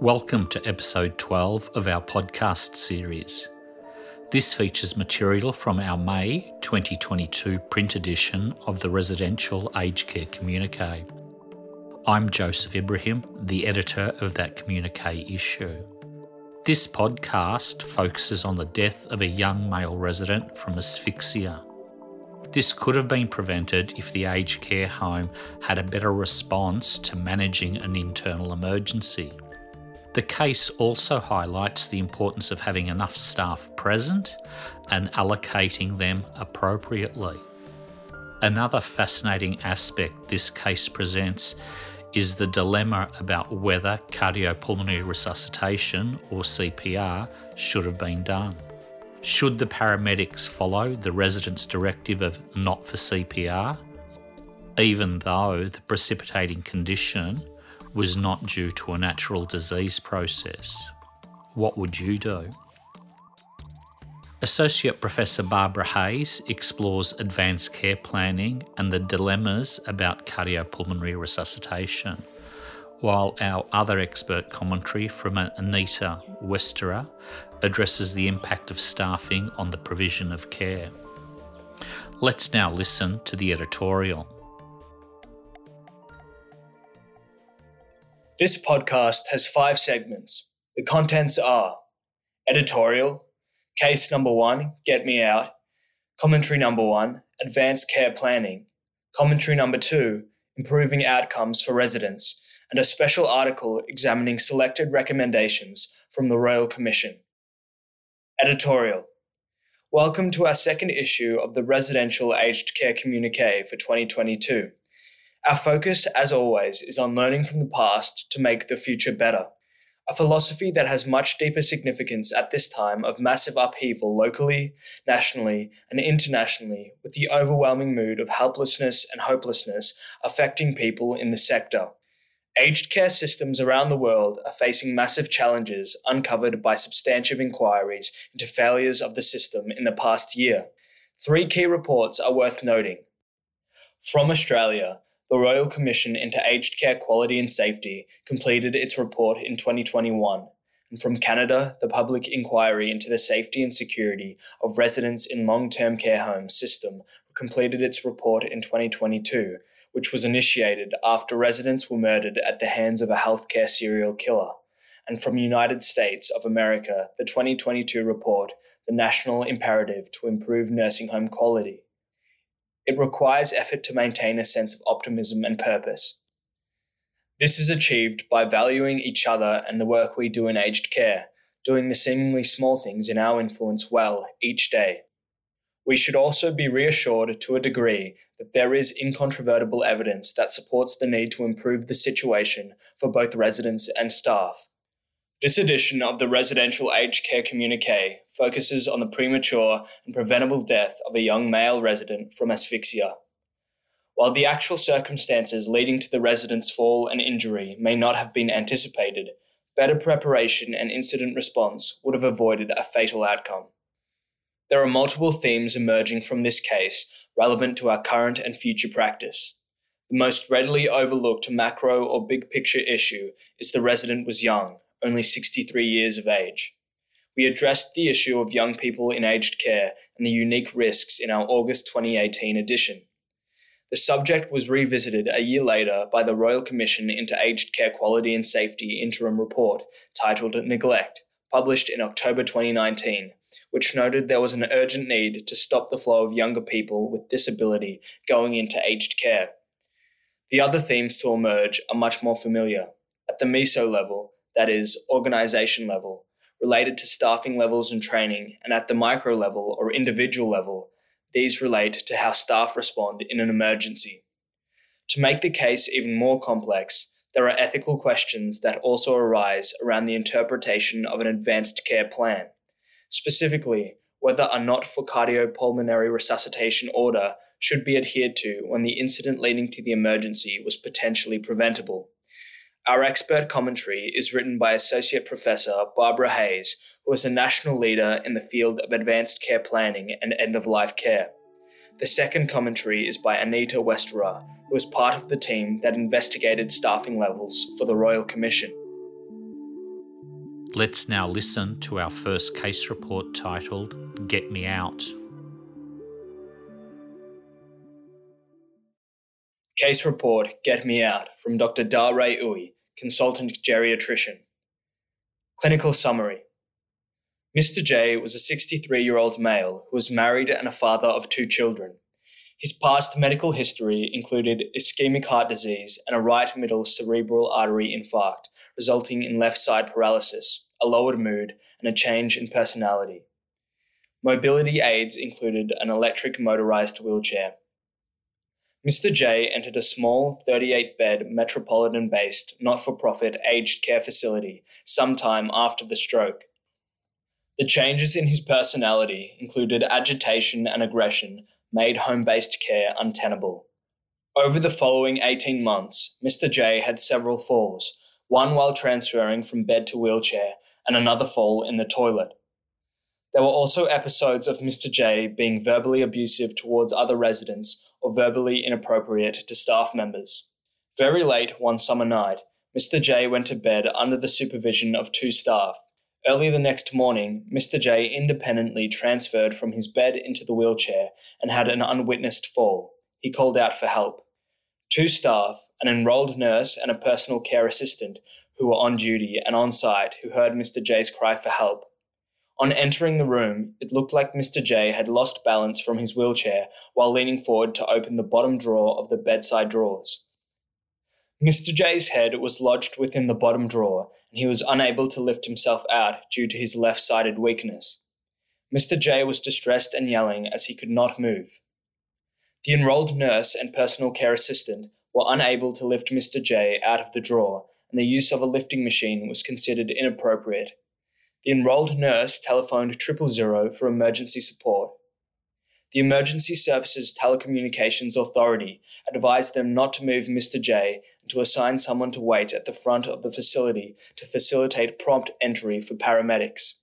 Welcome to episode 12 of our podcast series. This features material from our May 2022 print edition of the Residential Aged Care Communique. I'm Joseph Ibrahim, the editor of that communique issue. This podcast focuses on the death of a young male resident from asphyxia. This could have been prevented if the aged care home had a better response to managing an internal emergency. The case also highlights the importance of having enough staff present and allocating them appropriately. Another fascinating aspect this case presents is the dilemma about whether cardiopulmonary resuscitation or CPR should have been done. Should the paramedics follow the resident's directive of not for CPR, even though the precipitating condition was not due to a natural disease process, what would you do? Associate Professor Barbara Hayes explores advanced care planning and the dilemmas about cardiopulmonary resuscitation, while our other expert commentary from Anita Westera addresses the impact of staffing on the provision of care. Let's now listen to the editorial. This podcast has five segments. The contents are editorial, case number one, Get Me Out, commentary number one, advanced care planning, commentary number two, improving outcomes for residents, and a special article examining selected recommendations from the Royal Commission. Editorial Welcome to our second issue of the Residential Aged Care Communique for 2022. Our focus, as always, is on learning from the past to make the future better. A philosophy that has much deeper significance at this time of massive upheaval locally, nationally, and internationally, with the overwhelming mood of helplessness and hopelessness affecting people in the sector. Aged care systems around the world are facing massive challenges uncovered by substantive inquiries into failures of the system in the past year. Three key reports are worth noting. From Australia, the Royal Commission into Aged Care Quality and Safety completed its report in 2021, and from Canada, the Public Inquiry into the Safety and Security of Residents in Long Term Care Homes system completed its report in 2022, which was initiated after residents were murdered at the hands of a healthcare serial killer. And from United States of America, the 2022 report, The National Imperative to Improve Nursing Home Quality. It requires effort to maintain a sense of optimism and purpose. This is achieved by valuing each other and the work we do in aged care, doing the seemingly small things in our influence well each day. We should also be reassured to a degree that there is incontrovertible evidence that supports the need to improve the situation for both residents and staff. This edition of the Residential Aged Care Communique focuses on the premature and preventable death of a young male resident from asphyxia. While the actual circumstances leading to the resident's fall and injury may not have been anticipated, better preparation and incident response would have avoided a fatal outcome. There are multiple themes emerging from this case relevant to our current and future practice. The most readily overlooked macro or big picture issue is the resident was young only 63 years of age. We addressed the issue of young people in aged care and the unique risks in our August 2018 edition. The subject was revisited a year later by the Royal Commission into Aged Care Quality and Safety interim report titled Neglect, published in October 2019, which noted there was an urgent need to stop the flow of younger people with disability going into aged care. The other themes to emerge are much more familiar. At the meso level, that is, organization level, related to staffing levels and training, and at the micro level or individual level, these relate to how staff respond in an emergency. To make the case even more complex, there are ethical questions that also arise around the interpretation of an advanced care plan. Specifically, whether a not for cardiopulmonary resuscitation order should be adhered to when the incident leading to the emergency was potentially preventable. Our expert commentary is written by Associate Professor Barbara Hayes, who is a national leader in the field of advanced care planning and end of life care. The second commentary is by Anita Westera, who was part of the team that investigated staffing levels for the Royal Commission. Let's now listen to our first case report titled Get Me Out. Case report Get Me Out from Dr. Dar Ray Ooi, consultant geriatrician. Clinical summary Mr. J was a 63 year old male who was married and a father of two children. His past medical history included ischemic heart disease and a right middle cerebral artery infarct, resulting in left side paralysis, a lowered mood, and a change in personality. Mobility aids included an electric motorized wheelchair. Mr. J entered a small 38 bed metropolitan based not for profit aged care facility sometime after the stroke. The changes in his personality included agitation and aggression, made home based care untenable. Over the following 18 months, Mr. J had several falls, one while transferring from bed to wheelchair, and another fall in the toilet. There were also episodes of Mr. J being verbally abusive towards other residents or verbally inappropriate to staff members. Very late one summer night, Mr. J went to bed under the supervision of two staff. Early the next morning, Mr. J independently transferred from his bed into the wheelchair and had an unwitnessed fall. He called out for help. Two staff, an enrolled nurse, and a personal care assistant who were on duty and on site who heard Mr. J's cry for help. On entering the room, it looked like Mr. J had lost balance from his wheelchair while leaning forward to open the bottom drawer of the bedside drawers. Mr. J's head was lodged within the bottom drawer, and he was unable to lift himself out due to his left sided weakness. Mr. J was distressed and yelling as he could not move. The enrolled nurse and personal care assistant were unable to lift Mr. J out of the drawer, and the use of a lifting machine was considered inappropriate the enrolled nurse telephoned triple zero for emergency support. The Emergency Services Telecommunications Authority advised them not to move Mr. J and to assign someone to wait at the front of the facility to facilitate prompt entry for paramedics.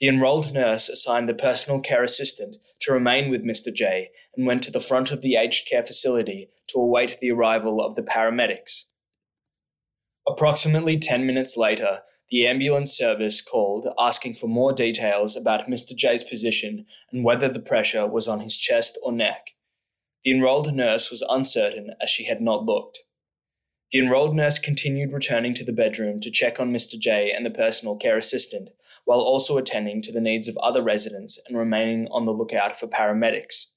The enrolled nurse assigned the personal care assistant to remain with Mr. J and went to the front of the aged care facility to await the arrival of the paramedics. Approximately 10 minutes later, the ambulance service called asking for more details about Mr. J's position and whether the pressure was on his chest or neck. The enrolled nurse was uncertain as she had not looked. The enrolled nurse continued returning to the bedroom to check on Mr. J and the personal care assistant, while also attending to the needs of other residents and remaining on the lookout for paramedics.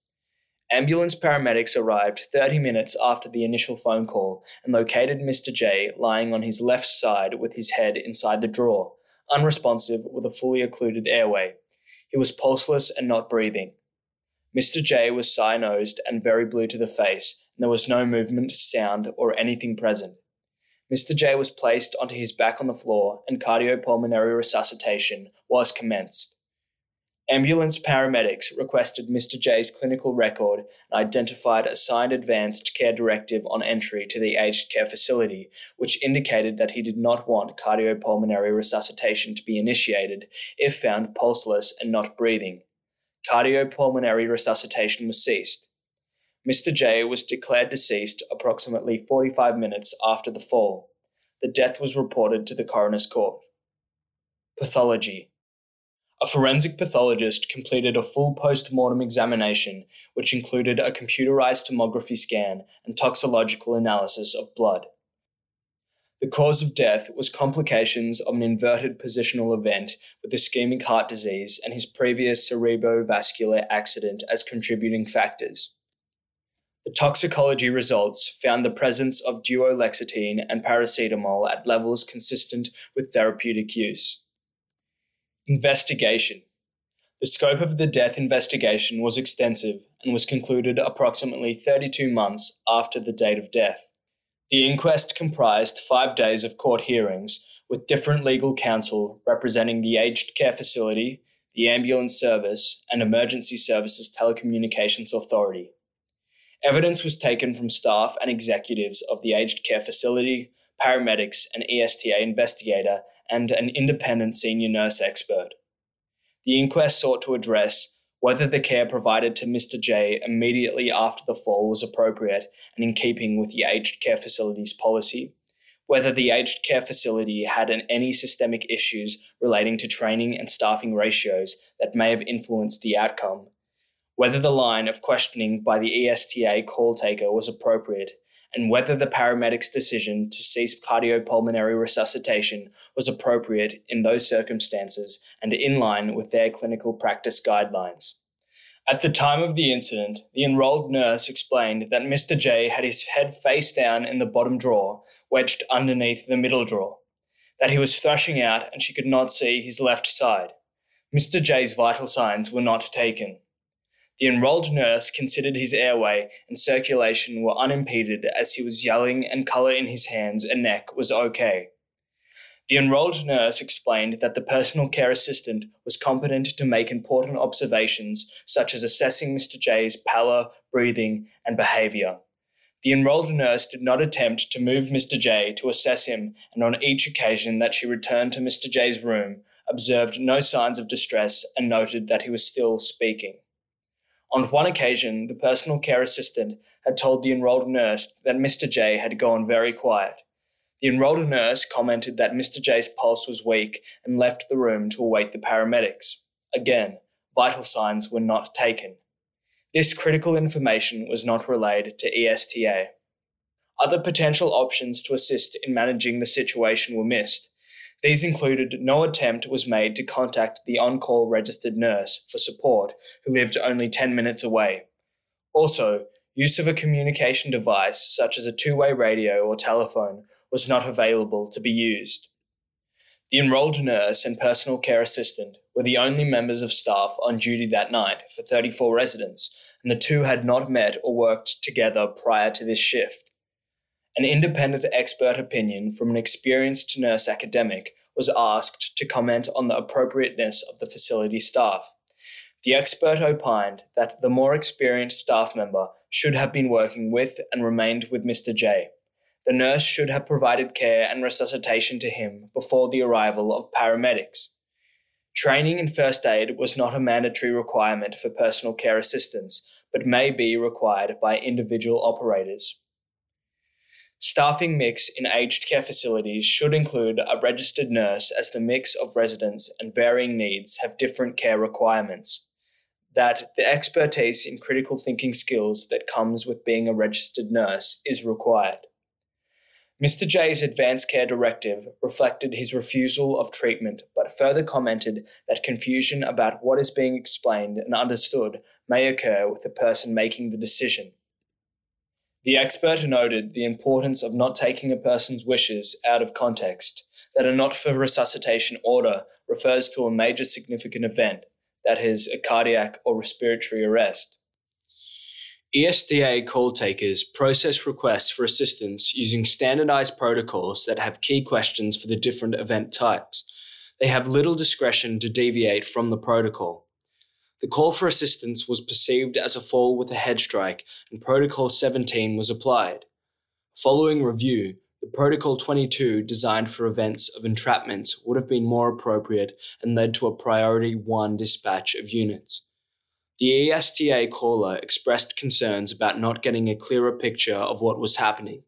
Ambulance paramedics arrived 30 minutes after the initial phone call and located Mr. J lying on his left side with his head inside the drawer, unresponsive with a fully occluded airway. He was pulseless and not breathing. Mr. J was cyanosed and very blue to the face, and there was no movement, sound, or anything present. Mr. J was placed onto his back on the floor and cardiopulmonary resuscitation was commenced. Ambulance paramedics requested Mr. J's clinical record and identified a signed advanced care directive on entry to the aged care facility, which indicated that he did not want cardiopulmonary resuscitation to be initiated if found pulseless and not breathing. Cardiopulmonary resuscitation was ceased. Mr. J was declared deceased approximately 45 minutes after the fall. The death was reported to the coroner's court. Pathology a forensic pathologist completed a full post mortem examination, which included a computerized tomography scan and toxicological analysis of blood. The cause of death was complications of an inverted positional event with ischemic heart disease and his previous cerebrovascular accident as contributing factors. The toxicology results found the presence of duloxetine and paracetamol at levels consistent with therapeutic use. Investigation. The scope of the death investigation was extensive and was concluded approximately 32 months after the date of death. The inquest comprised five days of court hearings with different legal counsel representing the aged care facility, the ambulance service, and emergency services telecommunications authority. Evidence was taken from staff and executives of the aged care facility, paramedics, and ESTA investigator, and an independent senior nurse expert. The inquest sought to address whether the care provided to Mr. J immediately after the fall was appropriate and in keeping with the aged care facility's policy, whether the aged care facility had an, any systemic issues relating to training and staffing ratios that may have influenced the outcome, whether the line of questioning by the ESTA call taker was appropriate, and whether the paramedic's decision to cease cardiopulmonary resuscitation was appropriate in those circumstances and in line with their clinical practice guidelines. At the time of the incident, the enrolled nurse explained that Mr. J had his head face down in the bottom drawer, wedged underneath the middle drawer, that he was thrashing out and she could not see his left side. Mr. J's vital signs were not taken. The enrolled nurse considered his airway and circulation were unimpeded as he was yelling and colour in his hands and neck was okay. The enrolled nurse explained that the personal care assistant was competent to make important observations such as assessing Mr. J's pallor, breathing, and behaviour. The enrolled nurse did not attempt to move Mr. J to assess him, and on each occasion that she returned to Mr. J's room, observed no signs of distress and noted that he was still speaking. On one occasion, the personal care assistant had told the enrolled nurse that Mr. J had gone very quiet. The enrolled nurse commented that Mr. J's pulse was weak and left the room to await the paramedics. Again, vital signs were not taken. This critical information was not relayed to ESTA. Other potential options to assist in managing the situation were missed. These included no attempt was made to contact the on call registered nurse for support who lived only 10 minutes away. Also, use of a communication device such as a two way radio or telephone was not available to be used. The enrolled nurse and personal care assistant were the only members of staff on duty that night for 34 residents, and the two had not met or worked together prior to this shift. An independent expert opinion from an experienced nurse academic was asked to comment on the appropriateness of the facility staff. The expert opined that the more experienced staff member should have been working with and remained with Mr. J. The nurse should have provided care and resuscitation to him before the arrival of paramedics. Training in first aid was not a mandatory requirement for personal care assistants, but may be required by individual operators. Staffing mix in aged care facilities should include a registered nurse as the mix of residents and varying needs have different care requirements. That the expertise in critical thinking skills that comes with being a registered nurse is required. Mr. J's advanced care directive reflected his refusal of treatment, but further commented that confusion about what is being explained and understood may occur with the person making the decision. The expert noted the importance of not taking a person's wishes out of context, that a not for resuscitation order refers to a major significant event, that is, a cardiac or respiratory arrest. ESTA call takers process requests for assistance using standardized protocols that have key questions for the different event types. They have little discretion to deviate from the protocol. The call for assistance was perceived as a fall with a head strike, and Protocol 17 was applied. Following review, the Protocol 22, designed for events of entrapments, would have been more appropriate and led to a Priority 1 dispatch of units. The ESTA caller expressed concerns about not getting a clearer picture of what was happening.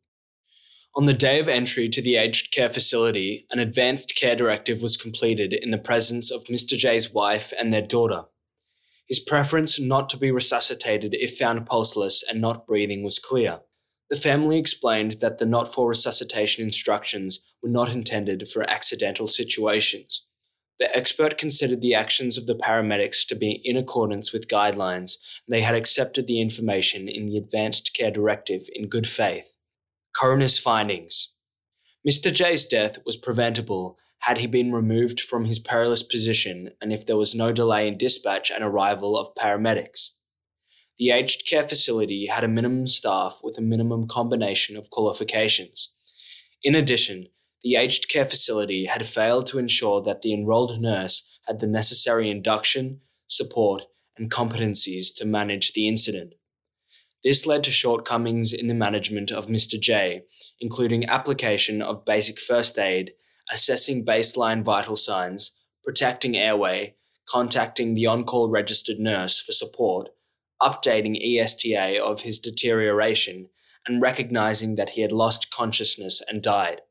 On the day of entry to the aged care facility, an advanced care directive was completed in the presence of Mr. J's wife and their daughter. His preference not to be resuscitated if found pulseless and not breathing was clear. The family explained that the not for resuscitation instructions were not intended for accidental situations. The expert considered the actions of the paramedics to be in accordance with guidelines, and they had accepted the information in the Advanced Care Directive in good faith. Coroner's findings Mr. J's death was preventable had he been removed from his perilous position and if there was no delay in dispatch and arrival of paramedics. The aged care facility had a minimum staff with a minimum combination of qualifications. In addition, the aged care facility had failed to ensure that the enrolled nurse had the necessary induction, support, and competencies to manage the incident. This led to shortcomings in the management of Mr. J, including application of basic first aid, assessing baseline vital signs, protecting airway, contacting the on call registered nurse for support, updating ESTA of his deterioration, and recognizing that he had lost consciousness and died.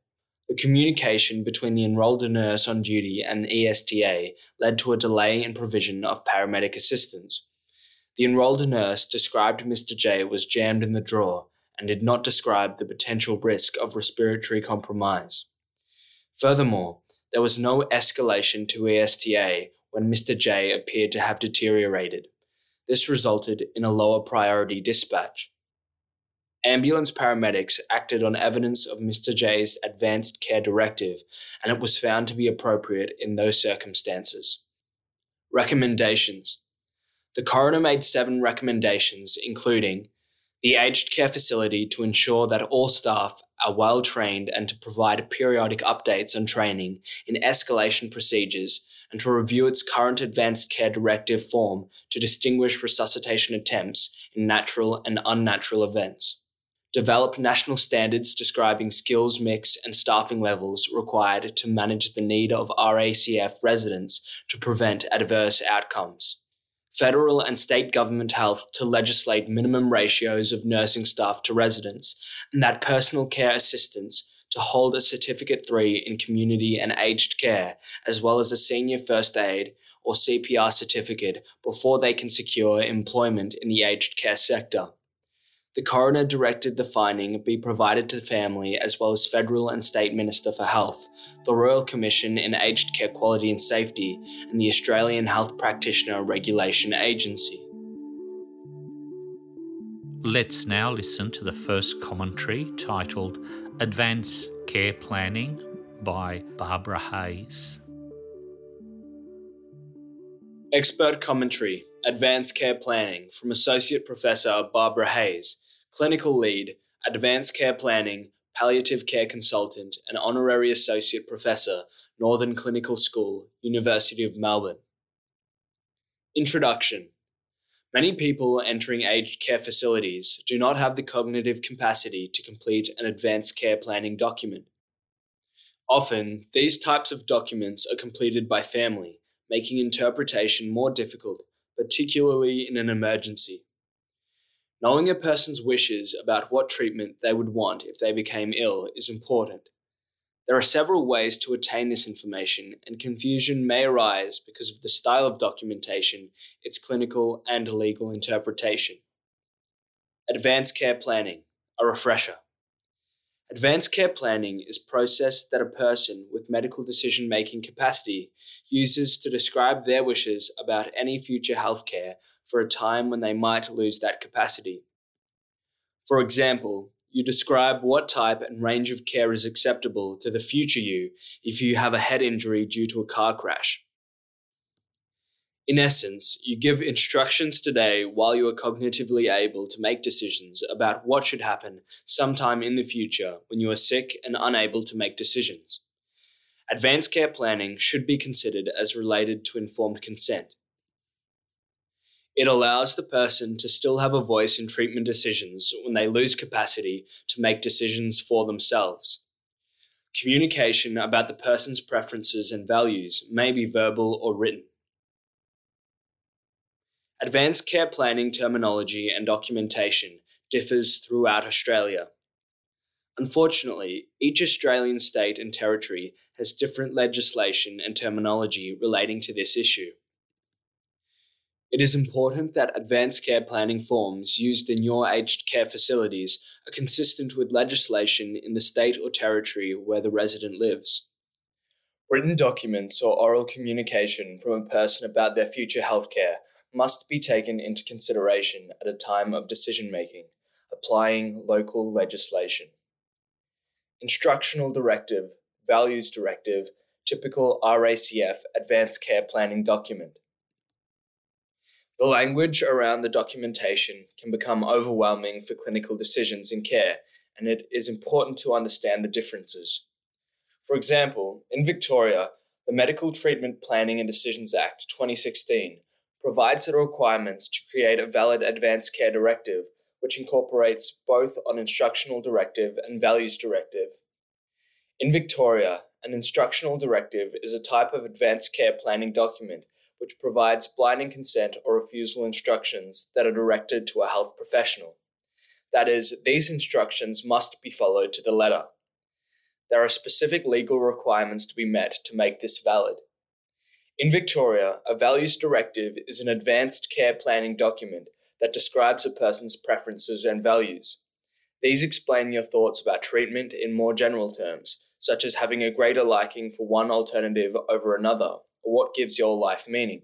The communication between the enrolled nurse on duty and ESTA led to a delay in provision of paramedic assistance. The enrolled nurse described Mr. J was jammed in the drawer and did not describe the potential risk of respiratory compromise. Furthermore, there was no escalation to ESTA when Mr. J appeared to have deteriorated. This resulted in a lower priority dispatch. Ambulance paramedics acted on evidence of Mr. J's advanced care directive, and it was found to be appropriate in those circumstances. Recommendations The coroner made seven recommendations, including the aged care facility to ensure that all staff are well trained and to provide periodic updates on training in escalation procedures and to review its current advanced care directive form to distinguish resuscitation attempts in natural and unnatural events develop national standards describing skills mix and staffing levels required to manage the need of RACF residents to prevent adverse outcomes. Federal and state government health to legislate minimum ratios of nursing staff to residents, and that personal care assistants to hold a Certificate 3 in community and aged care, as well as a senior first aid or CPR certificate before they can secure employment in the aged care sector. The coroner directed the finding be provided to the family as well as federal and state minister for health, the Royal Commission in Aged Care Quality and Safety, and the Australian Health Practitioner Regulation Agency. Let's now listen to the first commentary titled Advance Care Planning by Barbara Hayes. Expert Commentary Advanced Care Planning from Associate Professor Barbara Hayes clinical lead, advanced care planning, palliative care consultant, and honorary associate professor, Northern Clinical School, University of Melbourne. Introduction Many people entering aged care facilities do not have the cognitive capacity to complete an advanced care planning document. Often, these types of documents are completed by family, making interpretation more difficult, particularly in an emergency. Knowing a person's wishes about what treatment they would want if they became ill is important. There are several ways to attain this information, and confusion may arise because of the style of documentation, its clinical and legal interpretation. Advanced care planning, a refresher. Advanced care planning is process that a person with medical decision making capacity uses to describe their wishes about any future healthcare for a time when they might lose that capacity. For example, you describe what type and range of care is acceptable to the future you if you have a head injury due to a car crash. In essence, you give instructions today while you are cognitively able to make decisions about what should happen sometime in the future when you are sick and unable to make decisions. Advanced care planning should be considered as related to informed consent. It allows the person to still have a voice in treatment decisions when they lose capacity to make decisions for themselves. Communication about the person's preferences and values may be verbal or written. Advanced care planning terminology and documentation differs throughout Australia. Unfortunately, each Australian state and territory has different legislation and terminology relating to this issue. It is important that advanced care planning forms used in your aged care facilities are consistent with legislation in the state or territory where the resident lives. Written documents or oral communication from a person about their future healthcare must be taken into consideration at a time of decision making, applying local legislation. Instructional Directive, Values Directive, typical RACF Advanced Care Planning document. The language around the documentation can become overwhelming for clinical decisions in care, and it is important to understand the differences. For example, in Victoria, the Medical Treatment Planning and Decisions Act 2016 provides the requirements to create a valid advanced care directive, which incorporates both an instructional directive and values directive. In Victoria, an instructional directive is a type of advanced care planning document which provides blinding consent or refusal instructions that are directed to a health professional. That is, these instructions must be followed to the letter. there are specific legal requirements to be met to make this valid. In Victoria, a values directive is an advanced care planning document that describes a person's preferences and values. These explain your thoughts about treatment in more general terms, such as having a greater liking for one alternative over another, or what gives your life meaning.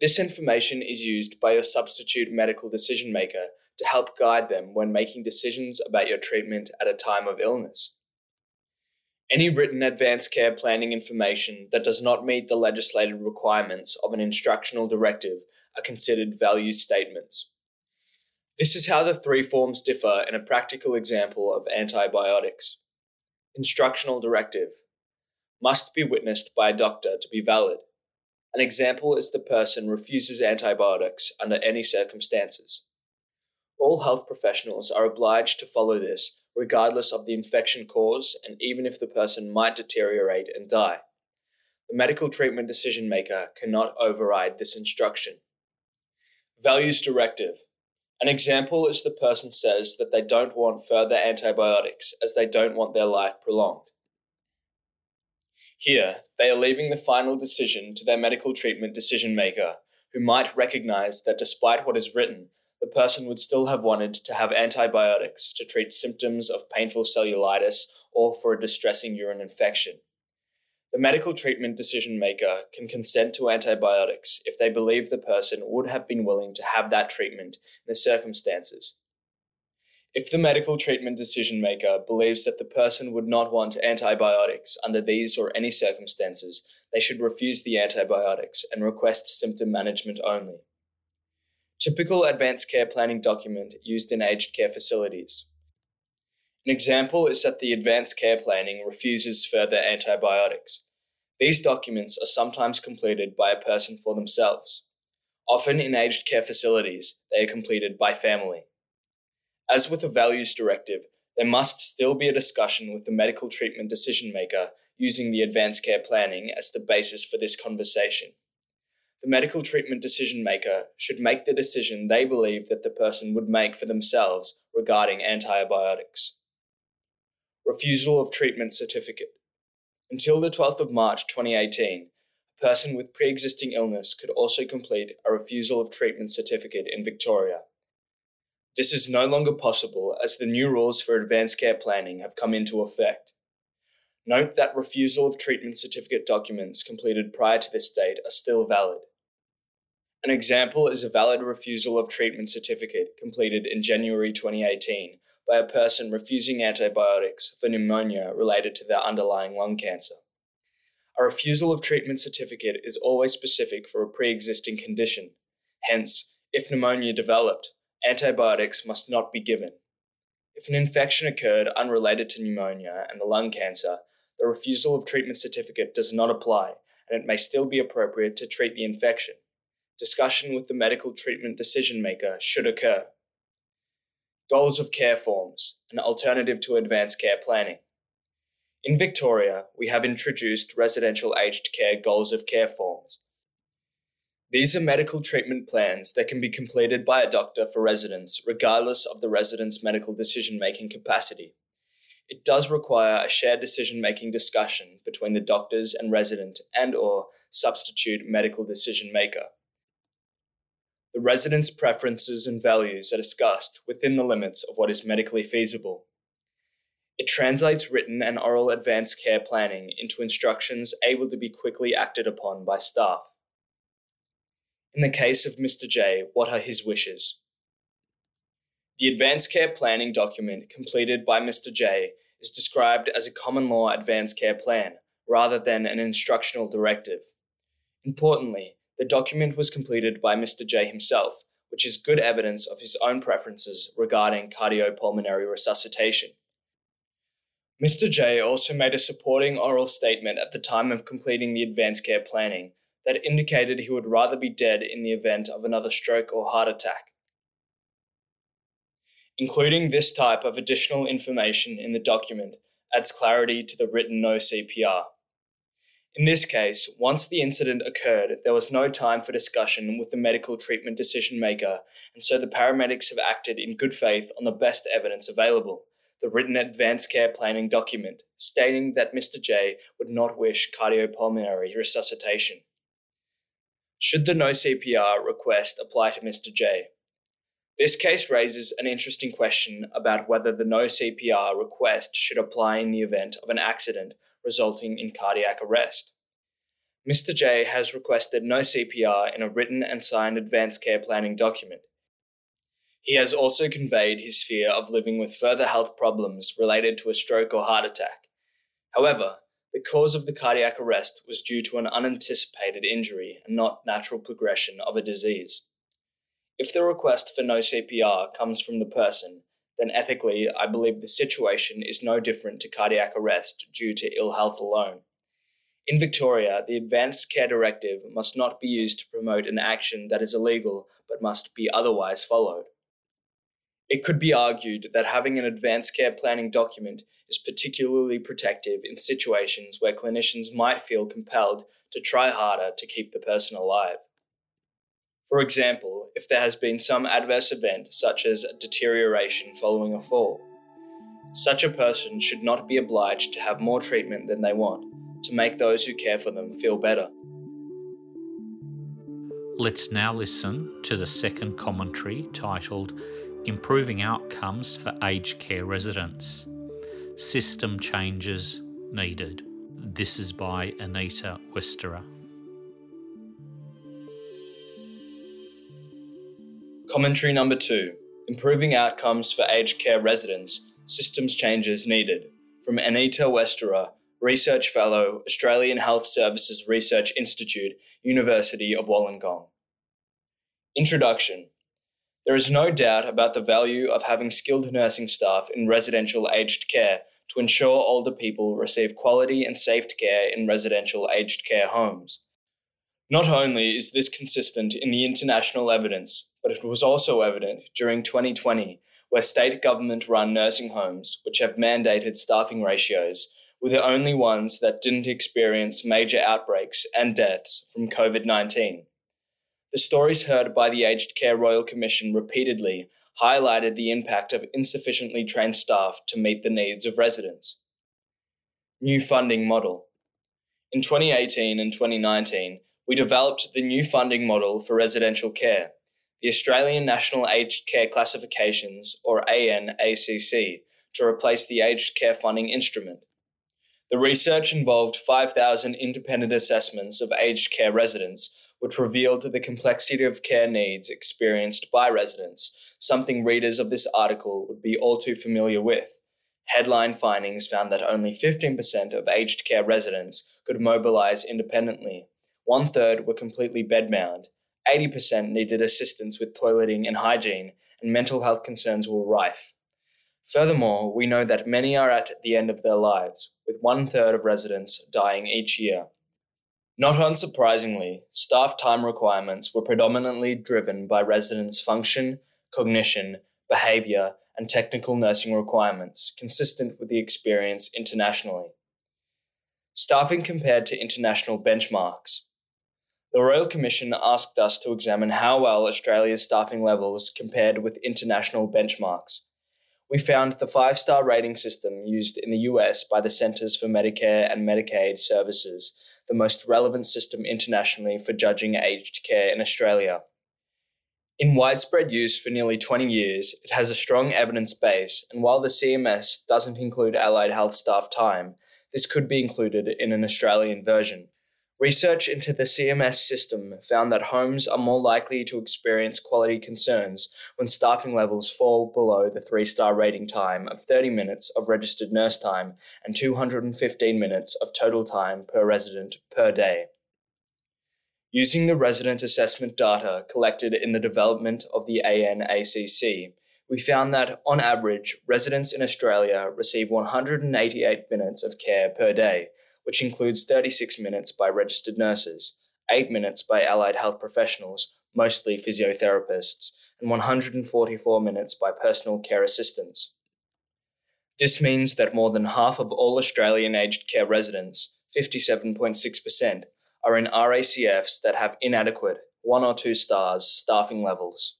This information is used by your substitute medical decision maker to help guide them when making decisions about your treatment at a time of illness. Any written advanced care planning information that does not meet the legislated requirements of an instructional directive are considered value statements. This is how the three forms differ in a practical example of antibiotics. Instructional directive must be witnessed by a doctor to be valid. An example is the person refuses antibiotics under any circumstances. All health professionals are obliged to follow this regardless of the infection cause and even if the person might deteriorate and die. The medical treatment decision maker cannot override this instruction. Values directive. An example is the person says that they don't want further antibiotics as they don't want their life prolonged. Here, they are leaving the final decision to their medical treatment decision maker, who might recognize that despite what is written, the person would still have wanted to have antibiotics to treat symptoms of painful cellulitis or for a distressing urine infection. The medical treatment decision maker can consent to antibiotics if they believe the person would have been willing to have that treatment in the circumstances. If the medical treatment decision maker believes that the person would not want antibiotics under these or any circumstances, they should refuse the antibiotics and request symptom management only. Typical advanced care planning document used in aged care facilities. An example is that the advanced care planning refuses further antibiotics. These documents are sometimes completed by a person for themselves. Often in aged care facilities, they are completed by family. As with a values directive, there must still be a discussion with the medical treatment decision maker using the advanced care planning as the basis for this conversation the medical treatment decision maker should make the decision they believe that the person would make for themselves regarding antibiotics. Refusal of treatment certificate. Until the 12th of March 2018, a person with pre existing illness could also complete a refusal of treatment certificate in Victoria. This is no longer possible as the new rules for advanced care planning have come into effect. Note that refusal of treatment certificate documents completed prior to this date are still valid. An example is a valid refusal of treatment certificate completed in January 2018 by a person refusing antibiotics for pneumonia related to their underlying lung cancer. A refusal of treatment certificate is always specific for a pre existing condition. Hence, if pneumonia developed, antibiotics must not be given. If an infection occurred unrelated to pneumonia and the lung cancer, the refusal of treatment certificate does not apply, and it may still be appropriate to treat the infection. Discussion with the medical treatment decision maker should occur. Goals of care forms, an alternative to advanced care planning. In Victoria, we have introduced residential aged care goals of care forms. These are medical treatment plans that can be completed by a doctor for residents, regardless of the resident's medical decision making capacity it does require a shared decision-making discussion between the doctors and resident and or substitute medical decision maker. The resident's preferences and values are discussed within the limits of what is medically feasible. It translates written and oral advanced care planning into instructions able to be quickly acted upon by staff. In the case of Mr. J, what are his wishes? The advanced care planning document completed by Mr. J is described as a common law advanced care plan rather than an instructional directive. Importantly, the document was completed by Mr. J himself, which is good evidence of his own preferences regarding cardiopulmonary resuscitation. Mr. J also made a supporting oral statement at the time of completing the advanced care planning that indicated he would rather be dead in the event of another stroke or heart attack Including this type of additional information in the document adds clarity to the written no CPR. In this case, once the incident occurred, there was no time for discussion with the medical treatment decision maker, and so the paramedics have acted in good faith on the best evidence available, the written advanced care planning document stating that Mr. J would not wish cardiopulmonary resuscitation. Should the no CPR request apply to Mr. J? This case raises an interesting question about whether the no CPR request should apply in the event of an accident resulting in cardiac arrest. Mr. J has requested no CPR in a written and signed advanced care planning document. He has also conveyed his fear of living with further health problems related to a stroke or heart attack. However, the cause of the cardiac arrest was due to an unanticipated injury and not natural progression of a disease. If the request for no CPR comes from the person, then ethically, I believe the situation is no different to cardiac arrest due to ill health alone. In Victoria, the Advanced Care Directive must not be used to promote an action that is illegal but must be otherwise followed. It could be argued that having an advanced care planning document is particularly protective in situations where clinicians might feel compelled to try harder to keep the person alive. For example, if there has been some adverse event, such as deterioration following a fall, such a person should not be obliged to have more treatment than they want to make those who care for them feel better. Let's now listen to the second commentary titled Improving Outcomes for Aged Care Residents System Changes Needed. This is by Anita Westera. Commentary number two Improving Outcomes for Aged Care Residents Systems Changes Needed from Anita Westera Research Fellow, Australian Health Services Research Institute, University of Wollongong. Introduction There is no doubt about the value of having skilled nursing staff in residential aged care to ensure older people receive quality and safe care in residential aged care homes. Not only is this consistent in the international evidence, but it was also evident during 2020, where state government run nursing homes, which have mandated staffing ratios, were the only ones that didn't experience major outbreaks and deaths from COVID 19. The stories heard by the Aged Care Royal Commission repeatedly highlighted the impact of insufficiently trained staff to meet the needs of residents. New funding model. In 2018 and 2019, we developed the new funding model for residential care, the Australian National Aged Care Classifications, or ANACC, to replace the Aged Care Funding Instrument. The research involved 5,000 independent assessments of aged care residents, which revealed the complexity of care needs experienced by residents, something readers of this article would be all too familiar with. Headline findings found that only 15% of aged care residents could mobilize independently. One third were completely bedbound. 80% needed assistance with toileting and hygiene, and mental health concerns were rife. Furthermore, we know that many are at the end of their lives, with one third of residents dying each year. Not unsurprisingly, staff time requirements were predominantly driven by residents' function, cognition, behaviour, and technical nursing requirements, consistent with the experience internationally. Staffing compared to international benchmarks. The Royal Commission asked us to examine how well Australia's staffing levels compared with international benchmarks we found the five star rating system used in the US by the Centers for Medicare and Medicaid Services, the most relevant system internationally for judging aged care in Australia. In widespread use for nearly 20 years, it has a strong evidence base, and while the CMS doesn't include allied health staff time, this could be included in an Australian version. Research into the CMS system found that homes are more likely to experience quality concerns when staffing levels fall below the three star rating time of 30 minutes of registered nurse time and 215 minutes of total time per resident per day. Using the resident assessment data collected in the development of the ANACC, we found that, on average, residents in Australia receive 188 minutes of care per day which includes 36 minutes by registered nurses, 8 minutes by allied health professionals, mostly physiotherapists, and 144 minutes by personal care assistants. This means that more than half of all Australian aged care residents, 57.6%, are in RACFs that have inadequate, one or two stars, staffing levels.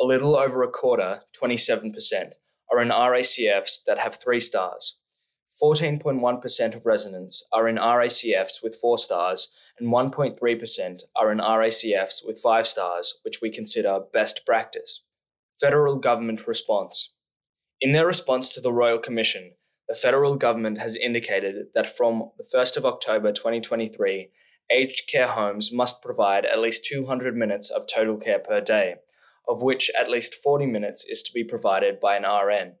A little over a quarter, 27%, are in RACFs that have three stars. 14.1% of residents are in RACFs with four stars, and 1.3% are in RACFs with five stars, which we consider best practice. Federal Government Response In their response to the Royal Commission, the federal government has indicated that from the 1st of October 2023, aged care homes must provide at least 200 minutes of total care per day, of which at least 40 minutes is to be provided by an RN.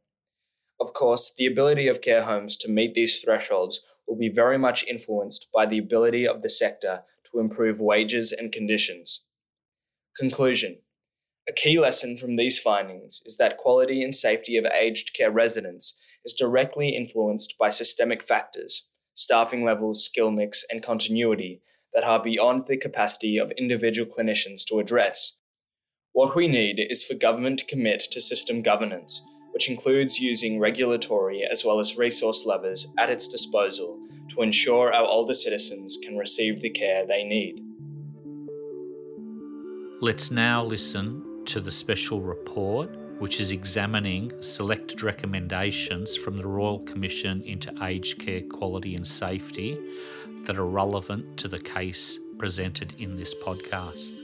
Of course, the ability of care homes to meet these thresholds will be very much influenced by the ability of the sector to improve wages and conditions. Conclusion A key lesson from these findings is that quality and safety of aged care residents is directly influenced by systemic factors, staffing levels, skill mix, and continuity that are beyond the capacity of individual clinicians to address. What we need is for government to commit to system governance, which includes using regulatory as well as resource levers at its disposal to ensure our older citizens can receive the care they need. Let's now listen to the special report, which is examining selected recommendations from the Royal Commission into Aged Care Quality and Safety that are relevant to the case presented in this podcast.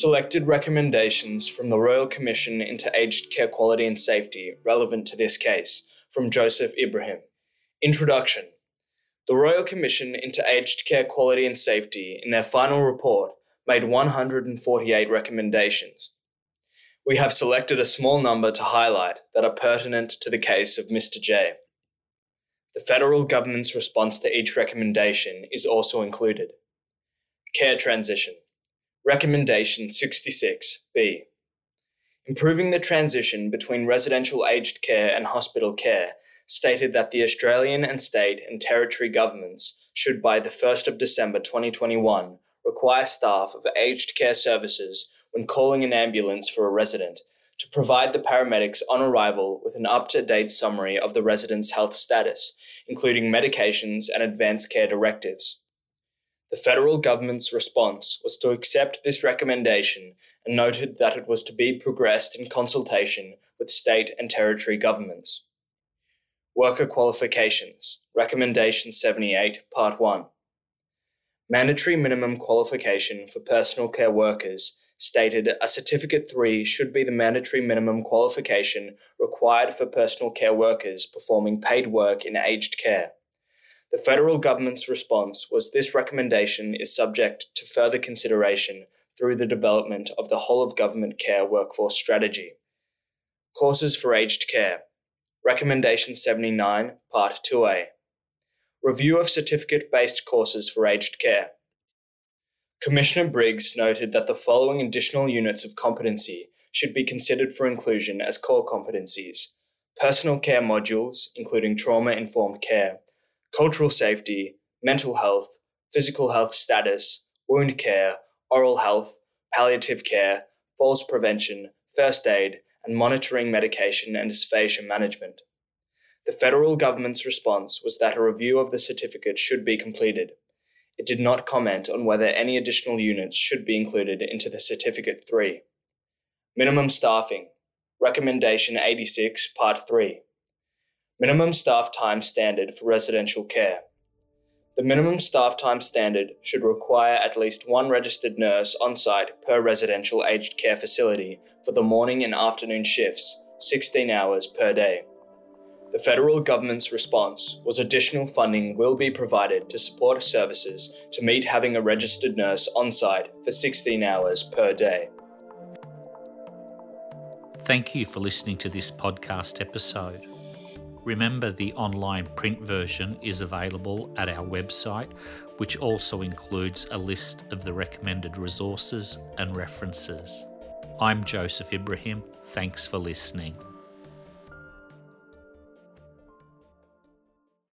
Selected recommendations from the Royal Commission into Aged Care Quality and Safety relevant to this case from Joseph Ibrahim. Introduction The Royal Commission into Aged Care Quality and Safety, in their final report, made 148 recommendations. We have selected a small number to highlight that are pertinent to the case of Mr. J. The federal government's response to each recommendation is also included. Care transition. Recommendation 66B. Improving the transition between residential aged care and hospital care stated that the Australian and state and territory governments should, by the 1st of December 2021, require staff of aged care services when calling an ambulance for a resident to provide the paramedics on arrival with an up to date summary of the resident's health status, including medications and advanced care directives. The federal government's response was to accept this recommendation and noted that it was to be progressed in consultation with state and territory governments. Worker Qualifications, Recommendation 78, Part 1. Mandatory minimum qualification for personal care workers stated a Certificate 3 should be the mandatory minimum qualification required for personal care workers performing paid work in aged care. The federal government's response was this recommendation is subject to further consideration through the development of the whole of government care workforce strategy. Courses for aged care. Recommendation 79, Part 2A. Review of certificate based courses for aged care. Commissioner Briggs noted that the following additional units of competency should be considered for inclusion as core competencies personal care modules, including trauma informed care, cultural safety, mental health, physical health status, wound care, oral health, palliative care, falls prevention, first aid, and monitoring medication and dysphagia management. The federal government's response was that a review of the certificate should be completed. It did not comment on whether any additional units should be included into the Certificate 3. Minimum staffing. Recommendation 86, Part 3. Minimum staff time standard for residential care. The minimum staff time standard should require at least one registered nurse on site per residential aged care facility for the morning and afternoon shifts, 16 hours per day. The federal government's response was additional funding will be provided to support services to meet having a registered nurse on site for 16 hours per day. Thank you for listening to this podcast episode. Remember, the online print version is available at our website, which also includes a list of the recommended resources and references. I'm Joseph Ibrahim. Thanks for listening.